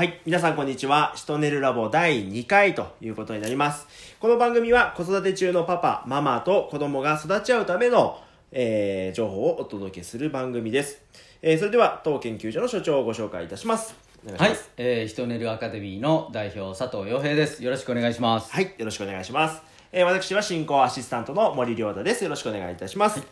はい。皆さんこんにちは。シトネルラボ第2回ということになります。この番組は子育て中のパパ、ママと子供が育ち合うための、えー情報をお届けする番組です。えーそれでは当研究所の所長をご紹介いたします。いしはいます。、えー、ひとねるアカデミーの代表佐藤洋平です。よろしくお願いします。はい。よろしくお願いします。えー私は進行アシスタントの森良太です。よろしくお願いいたします。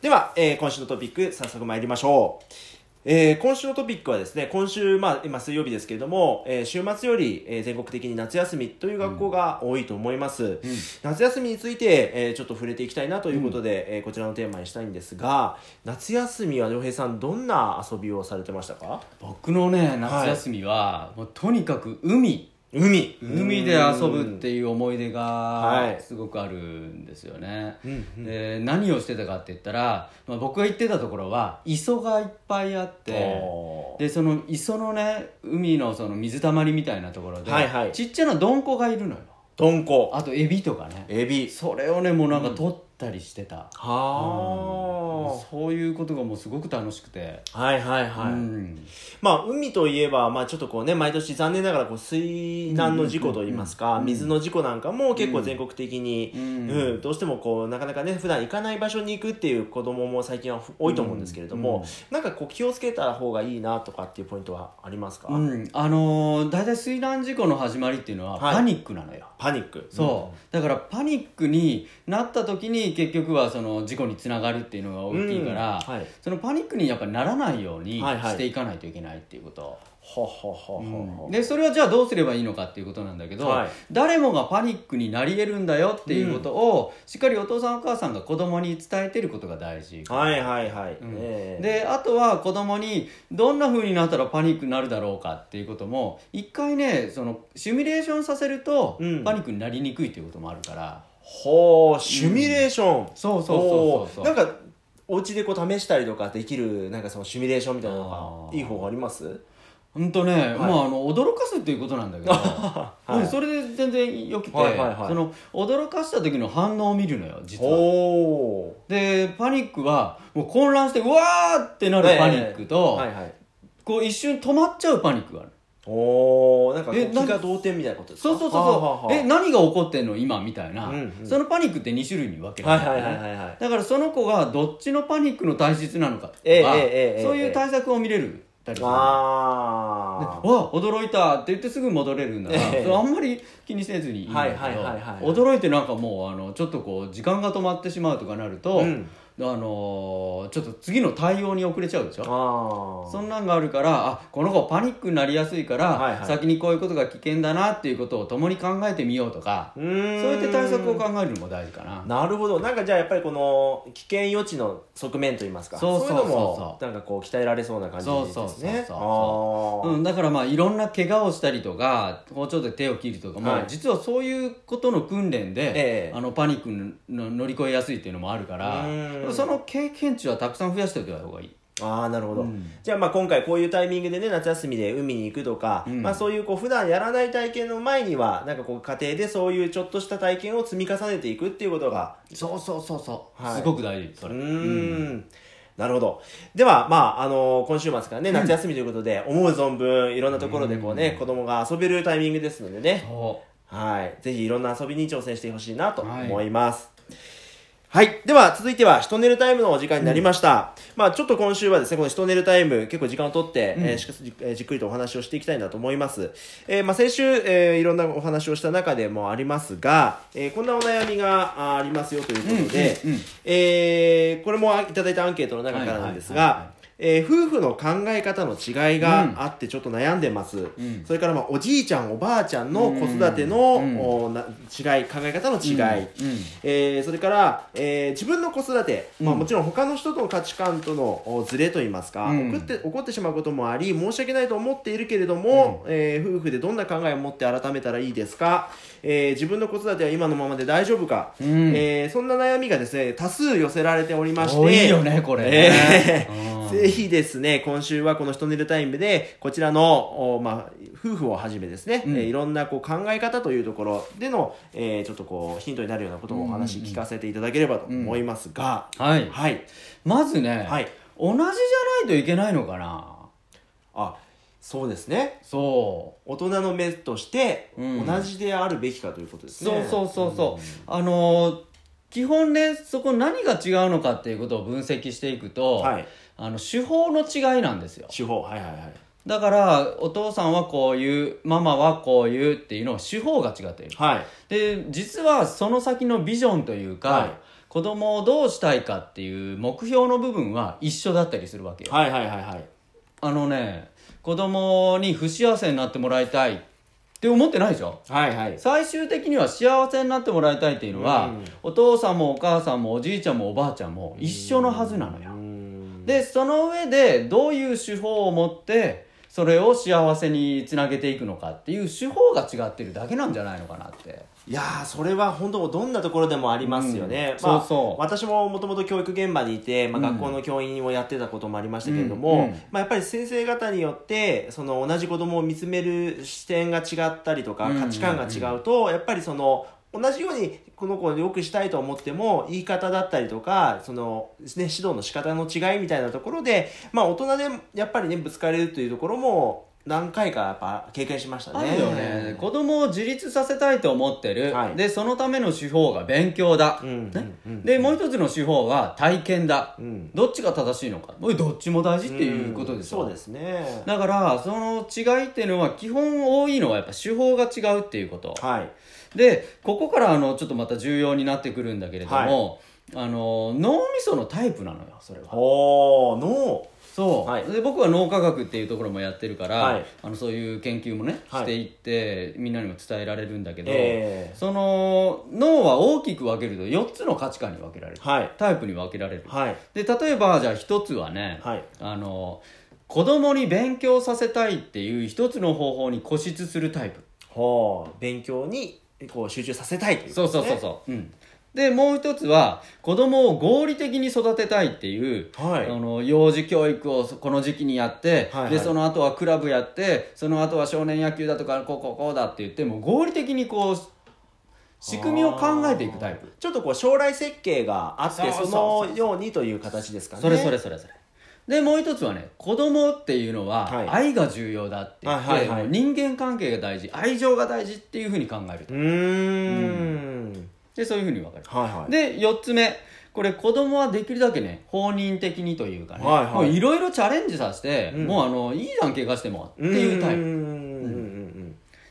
では、えー今週のトピック、早速参りましょう。えー今週のトピックはですね、今週、まあ、今水曜日ですけれども、えー週末より、えー全国的に夏休みという学校が多いと思います。夏休みについて、えーちょっと触れていきたいなということで、えーこちらのテーマにしたいんですが、夏休みは良平さん、どんな遊びをされてましたか？僕のね、夏休みは、もうとにかく海。海。海で遊ぶっていう思い出はい。がすごくあるんですよね、うんで何をしてたかって言ったら、まあ、僕が行ってたところは磯がいっぱいあってでその磯のね海のその水たまりみたいなところで、はいはい。ちっちゃなどんこがいるのよ。どんこ。あとエビとかね。エビ。それをねもうなんか取ったりしてた、はそういうことがもうすごく楽しくて、あ。はいはいはい。うん。まあ、海といえば、まあ、ちょっとこうね、毎年残念ながらこう水難の事故といいますか、水の事故なんかも結構全国的に、ううん。んどうしてもこう、なかなかね、普段行かない場所に行くっていう子供も最近は多いと思うんですけれども、なんかこう気をつけた方がいいなとかっていうポイントはありますか、うん、あのー、大体水難事故の始まりっていうのははい。パニックなのよ、パニック。そう。だからパニックになった時に結局はその事故につながるっていうのが大きいから、うん。はい。そのパニックにやっぱならないようにはいはい。していかないといけないっていうこと、ほほほほほ。でそれはじゃあどうすればいいのかっていうことなんだけど、はい。誰もがパニックになり得るんだよっていうことを、しっかりお父さんお母さんが子供に伝えてることが大事、はいはいはい。うん。ええ。であとは子供にどんな風になったらパニックになるだろうかっていうことも一回ねそのシミュレーションさせると、うん。パニックになりにくいっていうこともあるからほう、シミュレーション。そうそうそうそうおーなんか、お家でこう試したりとかできる、なんかそのシミュレーションみたいなのあー。が、いい方法あります？ほんとね、まああの驚かすっていうことなんだけど、はい。うんそれで全然よくて、はいはいはい。その驚かした時の反応を見るのよ実は。でパニックはもう混乱してうわーってなるパニックと、はいはい。こう一瞬止まっちゃうパニックがあるおー、なんか気が動転みたいなことですか？そうそうそうそう。はあえ何が起こってんの？今みたいな、うん。うんそのパニックって2種類に分けらはいれる、はいはいはいはい。だからその子がどっちのパニックの体質なのかとか、ええええええそういう対策を見れるたりあでわ驚いたって言ってすぐ戻れるんだから、え。あんまり気にせずにいいんだけど、驚いてなんかもうあのちょっとこう時間が止まってしまうとかなると、うん。あのーちょっと次の対応に遅れちゃうでしー。ょ。そんなんがあるからあこの子パニックになりやすいから、はいはい先にこういうことが危険だなっていうことを共に考えてみようとかそうやって対策を考えるのも大事かななるほど。なんかじゃあやっぱりこの危険予知の側面といいますか。そうそうそういのもそうなんかこう鍛えられそうな感じですね。そうそうそうそううん、だからまあいろんな怪我をしたりとか包丁で手を切るとかも、はい実はそういうことの訓練で、ええあのパニックの乗り越えやすいっていうのもあるからうん。その経験値はたくさん増やしておいた方がいい。ああなるほど、うん。じゃあまあ今回こういうタイミングでね夏休みで海に行くとか、うん。まあそういうこう普段やらない体験の前にはなんかこう家庭でそういうちょっとした体験を積み重ねていくっていうことがそうそうそうそう、はい。すごく大事そうれーん。なるほど。ではまああの今週末からね夏休みということで、思う存分いろんなところでこうね、子供が遊べるタイミングですのでね。そはい。ぜひいろんな遊びに挑戦してほしいなと思います、はい。では、続いては、シトネルタイムのお時間になりました。まあ、ちょっと今週はですね、このシトネルタイム、結構時間をとって、えーしかしえーじっくりとお話をしていきたいなと思います。えーまあ、先週、えーいろんなお話をした中でもありますが、えーこんなお悩みがあありますよということで、うんうんうんえーこれもいただいたアンケートの中からなんですはいはいはいはが、えー夫婦の考え方の違いがあってちょっと悩んでます、ん。それからまあおじいちゃんおばあちゃんの子育ての、うん。おな違い考え方の違い、うん。えーそれから、えー自分の子育て、まあ、うんもちろん他の人との価値観とのおズレといいますか、うん。起こって起こってしまうこともあり申し訳ないと思っているけれども、えー夫婦でどんな考えを持って改めたらいいですか、えー自分の子育ては今のままで大丈夫か、うん。えーそんな悩みがですね多数寄せられておりまして。多いよねこれね。えーうん ぜひですね今週はこの「ひと寝るタイム」でこちらの、おまあ、夫婦をはじめですね、うん。えーいろんなこう考え方というところでの、えーちょっとこうヒントになるようなことをお話聞かせていただければと思いますが、はい。はい。まずね、はい。同じじゃないといけないのかな？あそうですね。そう。大人の目としてうん。同じであるべきかということですね、そうそうそうそう、あのー基本ねそこ何が違うのかっていうことを分析していくと、はいあの手法の違いなんですよ。手法はいはいはい。だからお父さんはこういうママはこういうっていうのは手法が違っている。はい。で実はその先のビジョンというか、はい。子供をどうしたいかっていう目標の部分は一緒だったりするわけよ。はいはいはいはい。あのね子供に不幸せになってもらいたいって思ってないでしょはいはい。最終的には幸せになってもらいたいっていうのは、うん。お父さんもお母さんもおじいちゃんもおばあちゃんも一緒のはずなのよ、うんでその上でどういう手法を持ってそれを幸せにつなげていくのかっていう手法が違ってるだけなんじゃないのかなって。いやーそれは本当どんなところでもありますよね、うん。まあ、そうそう。私ももともと教育現場にいて、まあ、うん。学校の教員をやってたこともありましたけれども、うんうん。まあ、やっぱり先生方によってその同じ子供を見つめる視点が違ったりとかうん価値観が違うと、やっぱりその同じようにこの子を良くしたいと思っても言い方だったりとかその、ね、指導の仕方の違いみたいなところで、まあ、大人でやっぱりねぶつかれるというところも何回かやっぱ経験しましたね。ね。子供を自立させたいと思ってる、はい。でそのための手法が勉強だ、うんね。うんうん。でもう一つの手法は体験だ、うん。どっちが正しいのか。もうどっちも大事っていうことでしょ、そうですね。だからその違いっていうのは基本多いのはやっぱ手法が違うっていうこと。はいでここからあのちょっとまた重要になってくるんだけれども、あの脳みそのタイプなのよそれは。ほーのそう、はい。で僕は脳科学っていうところもやってるから、はい。あのそういう研究もねはい。していって、みんなにも伝えられるんだけど、えその脳は大きく分けると4つの価値観に分けられる、はい。タイプに分けられる。はい。で例えばじゃあ1つはね、はい。あの子供に勉強させたいっていう一つの方法に固執するタイプ。ほう勉強にこう集中させたいというそうそうそうそう、うん、でもう一つは子供を合理的に育てたいっていう、はい。あの幼児教育をこの時期にやって、はいはい。でその後はクラブやってその後は少年野球だとかこうこうこうだって言ってもう合理的にこう仕組みを考えていくタイプ。ちょっとこう将来設計があってそのようにという形ですかね。それそれそれそれでもう一つはね子供っていうのははい。愛が重要だって言って、はいはいはい。人間関係が大事愛情が大事っていうふうに考えると。うーん。でそういうふうに分かる。はいはい。で4つ目。これ子供はできるだけね放任的にというかね、はいはい。もういろいろチャレンジさせて、うん。もうあのいいじゃん怪我してもっていうタイプ。うんうん。うん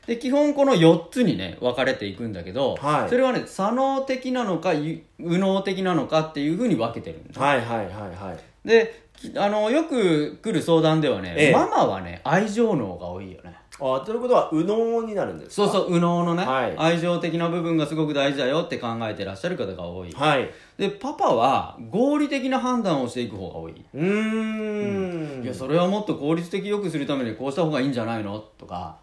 で基本この4つにね分かれていくんだけど、はい。それはね左脳的なのかゆ右脳的なのかっていうふうに分けてるんだ、はいはいはいはい。できあのよく来る相談ではね、ええ。ママはね愛情脳が多いよね。あということは右脳になるんですか？そうそう右脳のね、はい。愛情的な部分がすごく大事だよって考えてらっしゃる方が多い。はい。でパパは合理的な判断をしていく方が多い、うーん。いやそれはもっと効率的よくするためにこうした方がいいんじゃないの？とか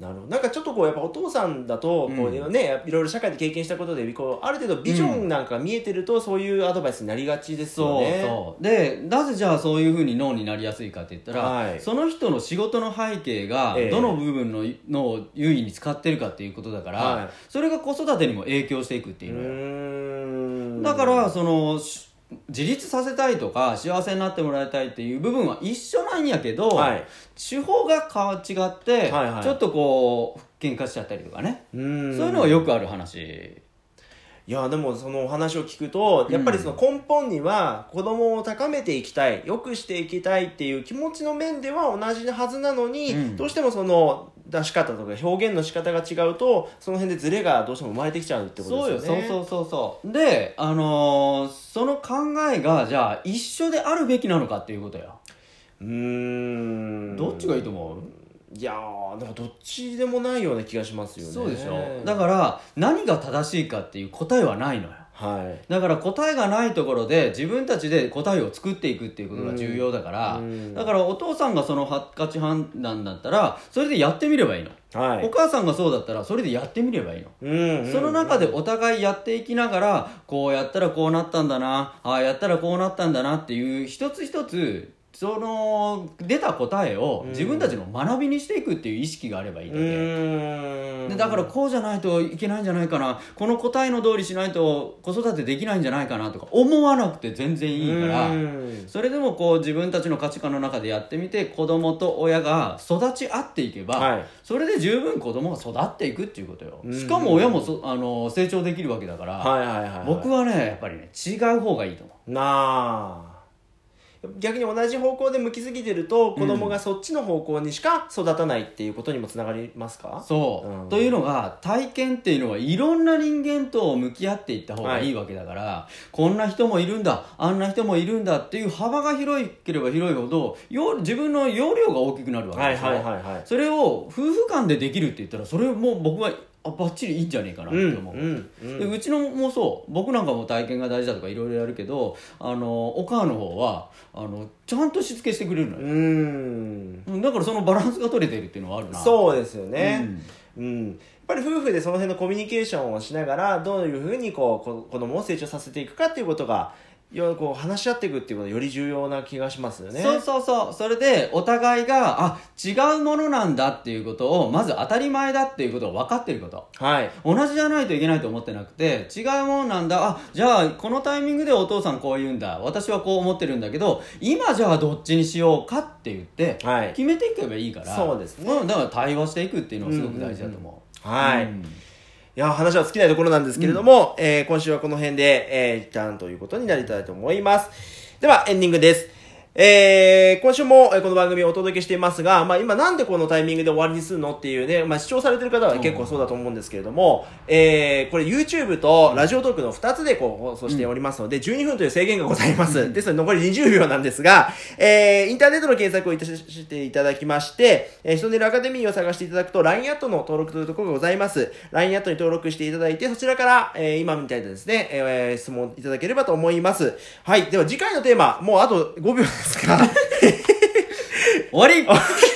なるほど。なんかちょっとこうやっぱお父さんだとこう、うねいろいろ社会で経験したことでこうある程度ビジョンなんかが見えてると、そういうアドバイスになりがちですよね。そうでなぜじゃあそういうふうに脳になりやすいかって言ったら、はい。その人の仕事の背景がええ。どの部分の脳を優位に使ってるかっていうことだから、はい。それが子育てにも影響していくってういうのよ、だからそのし自立させたいとか幸せになってもらいたいっていう部分は一緒なんやけど、はい。手法がか違って、はいはい。ちょっとこう喧嘩しちゃったりとかね、そういうのはよくある話。いやでもそのお話を聞くとやっぱりその根本には子供を高めていきたい良くしていきたいっていう気持ちの面では同じはずなのに、うん。どうしてもその出し方とか表現の仕方が違うとその辺でズレがどうしても生まれてきちゃうってことですよね。そうそうそうそうであのーその考えがじゃあ一緒であるべきなのかっていうことよ。うーん。どっちがいいと思う？いやーなんかどっちでもないような気がしますよね。そうでしょ。だから何が正しいかっていう答えはないのよはい。だから答えがないところで自分たちで答えを作っていくっていうことが重要だから、うん。だからお父さんがその価値判断だったらそれでやってみればいいの、はい。お母さんがそうだったらそれでやってみればいいの、うんうん。その中でお互いやっていきながらこうやったらこうなったんだなああやったらこうなったんだなっていう一つ一つその出た答えを自分たちの学びにしていくっていう意識があればいいだけ、う。ん。でだからこうじゃないといけないんじゃないかな。この答えの通りしないと子育てできないんじゃないかなとか思わなくて全然いいからうん。それでもこう自分たちの価値観の中でやってみて子供と親が育ち合っていけば、はい。それで十分子供が育っていくっていうことよ。うん。しかも親もそあの成長できるわけだから、僕はねやっぱりね違う方がいいと思う。なあ逆に同じ方向で向きすぎてると子供がそっちの方向にしか育たないっていうことにもつながりますか？そう、うん。というのが体験っていうのはいろんな人間と向き合っていった方がいいわけだから、こんな人もいるんだあんな人もいるんだっていう幅が広ければ広いほどよ自分の容量が大きくなるわけですよ、はいはいはいはい。それを夫婦間でできるって言ったらそれもう僕はあバッチリいいんじゃねえかなって思う、うんうんでうちのもそう僕なんかも体験が大事だとかいろいろやるけどあのお母の方はあのちゃんとしつけしてくれるのよ、うん。うんだからそのバランスが取れてるっていうのはあるな。そうですよね、うん。やっぱり夫婦でその辺のコミュニケーションをしながらどういうふうにこうこ子供を成長させていくかっていうことがよこう話し合っていくっていうことがより重要な気がしますよね。そうそうそう。それでお互いがあ違うものなんだっていうことをまず当たり前だっていうことを分かってること。はい。同じじゃないといけないと思ってなくて違うものなんだ。あじゃあこのタイミングでお父さんこう言うんだ。私はこう思ってるんだけど今じゃあどっちにしようかって言ってはい。決めていけばいいから、そうですね。んだから対話していくっていうのがすごく大事だと思う,、はい、うんいや、話は尽きないところなんですけれども、えー今週はこの辺で、えー一旦ということになりたいと思います。では、エンディングです。えー今週もえーこの番組をお届けしていますが、まあ今なんでこのタイミングで終わりにするのっていうね、まあ視聴されてる方は結構そうだと思うんですけれども、えーこれ YouTube とラジオトークの2つでこう放送しておりますので、12分という制限がございます。ですので残り20秒なんですが、えーインターネットの検索をいたししていただきまして、えー、ヒトネルアカデミーを探していただくと LINE アットの登録というところがございます。LINE アットに登録していただいて、そちらから、えー今みたいなですね、えー質問いただければと思います。はい。では次回のテーマ、もうあと5秒ですが、終わり